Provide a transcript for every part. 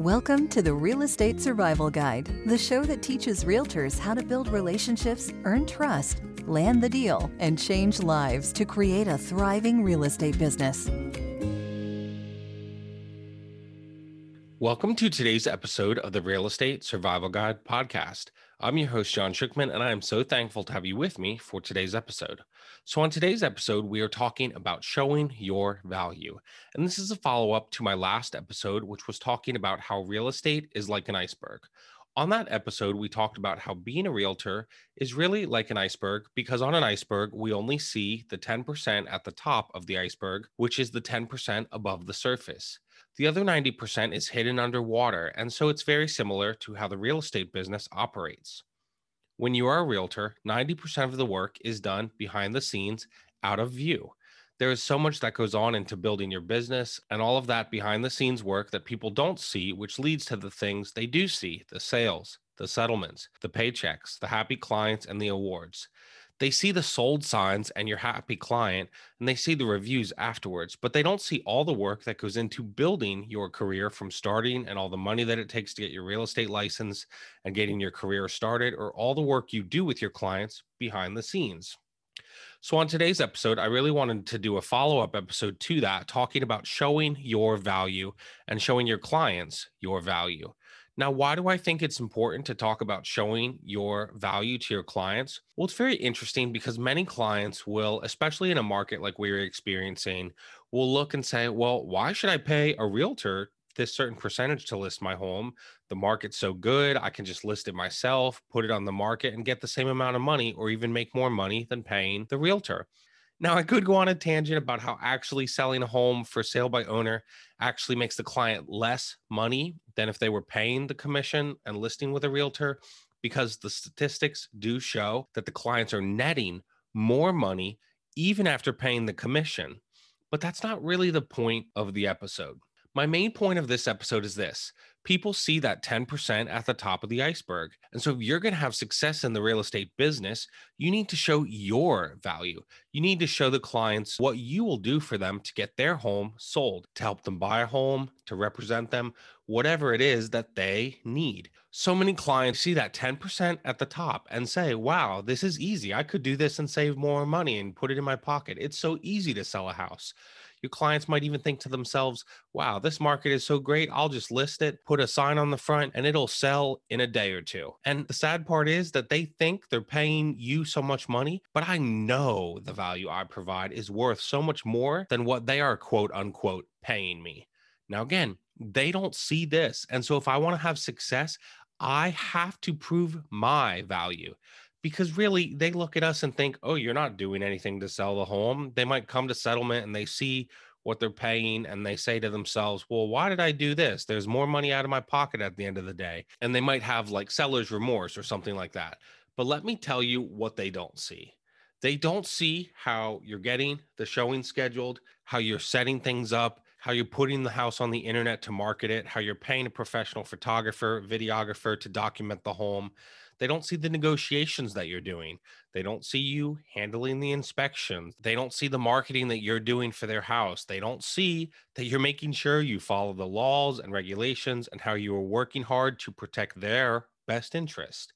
Welcome to the Real Estate Survival Guide, the show that teaches realtors how to build relationships, earn trust, land the deal, and change lives to create a thriving real estate business. Welcome to today's episode of the Real Estate Survival Guide podcast. I'm your host, John Shookman, and I am so thankful to have you with me for today's episode. So, on today's episode, we are talking about showing your value. And this is a follow up to my last episode, which was talking about how real estate is like an iceberg. On that episode, we talked about how being a realtor is really like an iceberg because on an iceberg, we only see the 10% at the top of the iceberg, which is the 10% above the surface. The other 90% is hidden underwater, and so it's very similar to how the real estate business operates. When you are a realtor, 90% of the work is done behind the scenes, out of view. There is so much that goes on into building your business and all of that behind the scenes work that people don't see, which leads to the things they do see the sales, the settlements, the paychecks, the happy clients, and the awards they see the sold signs and your happy client and they see the reviews afterwards but they don't see all the work that goes into building your career from starting and all the money that it takes to get your real estate license and getting your career started or all the work you do with your clients behind the scenes so, on today's episode, I really wanted to do a follow up episode to that, talking about showing your value and showing your clients your value. Now, why do I think it's important to talk about showing your value to your clients? Well, it's very interesting because many clients will, especially in a market like we're experiencing, will look and say, well, why should I pay a realtor this certain percentage to list my home? The market's so good. I can just list it myself, put it on the market, and get the same amount of money or even make more money than paying the realtor. Now, I could go on a tangent about how actually selling a home for sale by owner actually makes the client less money than if they were paying the commission and listing with a realtor, because the statistics do show that the clients are netting more money even after paying the commission. But that's not really the point of the episode. My main point of this episode is this people see that 10% at the top of the iceberg. And so, if you're going to have success in the real estate business, you need to show your value. You need to show the clients what you will do for them to get their home sold, to help them buy a home, to represent them, whatever it is that they need. So many clients see that 10% at the top and say, wow, this is easy. I could do this and save more money and put it in my pocket. It's so easy to sell a house. Your clients might even think to themselves, wow, this market is so great. I'll just list it, put a sign on the front, and it'll sell in a day or two. And the sad part is that they think they're paying you so much money, but I know the value I provide is worth so much more than what they are, quote unquote, paying me. Now, again, they don't see this. And so if I want to have success, I have to prove my value because really they look at us and think, oh, you're not doing anything to sell the home. They might come to settlement and they see what they're paying and they say to themselves, well, why did I do this? There's more money out of my pocket at the end of the day. And they might have like seller's remorse or something like that. But let me tell you what they don't see. They don't see how you're getting the showing scheduled, how you're setting things up, how you're putting the house on the internet to market it, how you're paying a professional photographer, videographer to document the home. They don't see the negotiations that you're doing. They don't see you handling the inspections. They don't see the marketing that you're doing for their house. They don't see that you're making sure you follow the laws and regulations and how you are working hard to protect their best interest.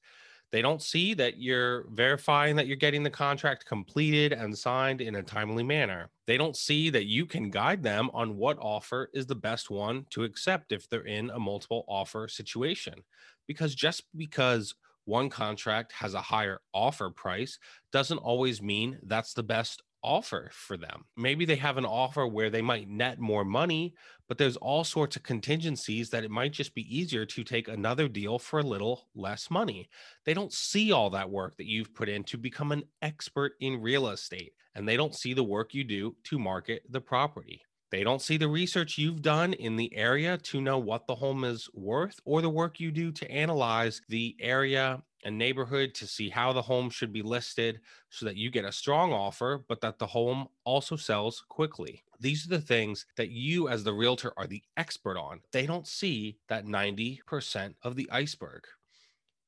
They don't see that you're verifying that you're getting the contract completed and signed in a timely manner. They don't see that you can guide them on what offer is the best one to accept if they're in a multiple offer situation. Because just because one contract has a higher offer price doesn't always mean that's the best offer for them. Maybe they have an offer where they might net more money, but there's all sorts of contingencies that it might just be easier to take another deal for a little less money. They don't see all that work that you've put in to become an expert in real estate, and they don't see the work you do to market the property. They don't see the research you've done in the area to know what the home is worth or the work you do to analyze the area and neighborhood to see how the home should be listed so that you get a strong offer, but that the home also sells quickly. These are the things that you, as the realtor, are the expert on. They don't see that 90% of the iceberg.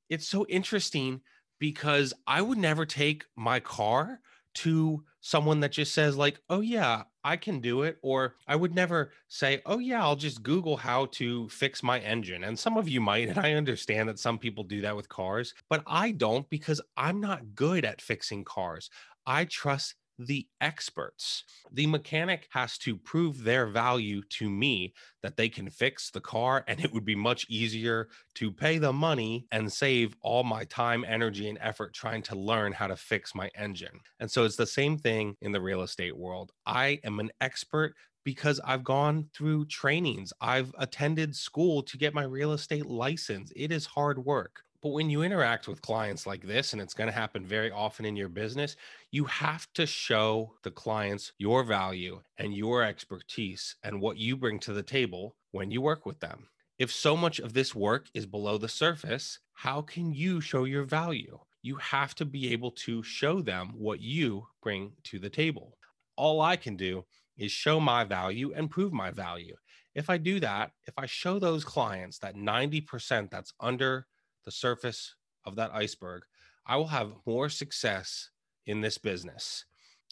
It's so interesting because I would never take my car to someone that just says like oh yeah i can do it or i would never say oh yeah i'll just google how to fix my engine and some of you might and i understand that some people do that with cars but i don't because i'm not good at fixing cars. I trust the experts. The mechanic has to prove their value to me that they can fix the car, and it would be much easier to pay the money and save all my time, energy, and effort trying to learn how to fix my engine. And so it's the same thing in the real estate world. I am an expert because I've gone through trainings. I've attended school to get my real estate license. It is hard work. But when you interact with clients like this, and it's going to happen very often in your business, you have to show the clients your value and your expertise and what you bring to the table when you work with them. If so much of this work is below the surface, how can you show your value? You have to be able to show them what you bring to the table. All I can do is show my value and prove my value. If I do that, if I show those clients that 90% that's under the surface of that iceberg, I will have more success in this business.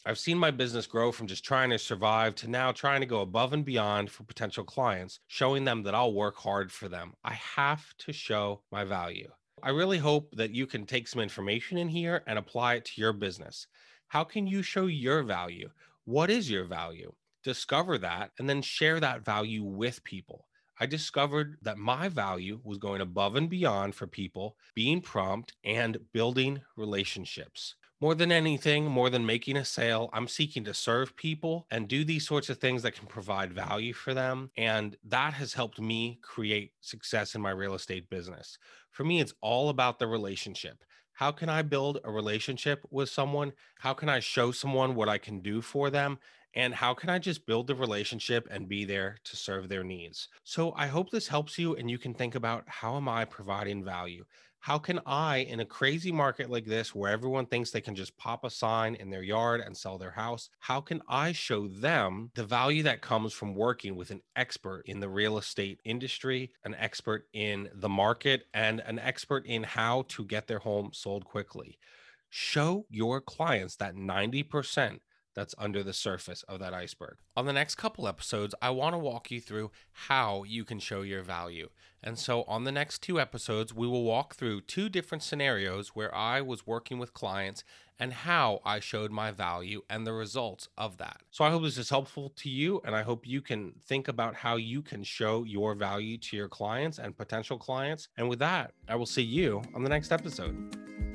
I've seen my business grow from just trying to survive to now trying to go above and beyond for potential clients, showing them that I'll work hard for them. I have to show my value. I really hope that you can take some information in here and apply it to your business. How can you show your value? What is your value? Discover that and then share that value with people. I discovered that my value was going above and beyond for people, being prompt, and building relationships. More than anything, more than making a sale, I'm seeking to serve people and do these sorts of things that can provide value for them. And that has helped me create success in my real estate business. For me, it's all about the relationship. How can I build a relationship with someone? How can I show someone what I can do for them? And how can I just build the relationship and be there to serve their needs? So I hope this helps you and you can think about how am I providing value? How can I, in a crazy market like this, where everyone thinks they can just pop a sign in their yard and sell their house, how can I show them the value that comes from working with an expert in the real estate industry, an expert in the market, and an expert in how to get their home sold quickly? Show your clients that 90% that's under the surface of that iceberg. On the next couple episodes, I want to walk you through how you can show your value. And so, on the next two episodes, we will walk through two different scenarios where I was working with clients and how I showed my value and the results of that. So, I hope this is helpful to you, and I hope you can think about how you can show your value to your clients and potential clients. And with that, I will see you on the next episode.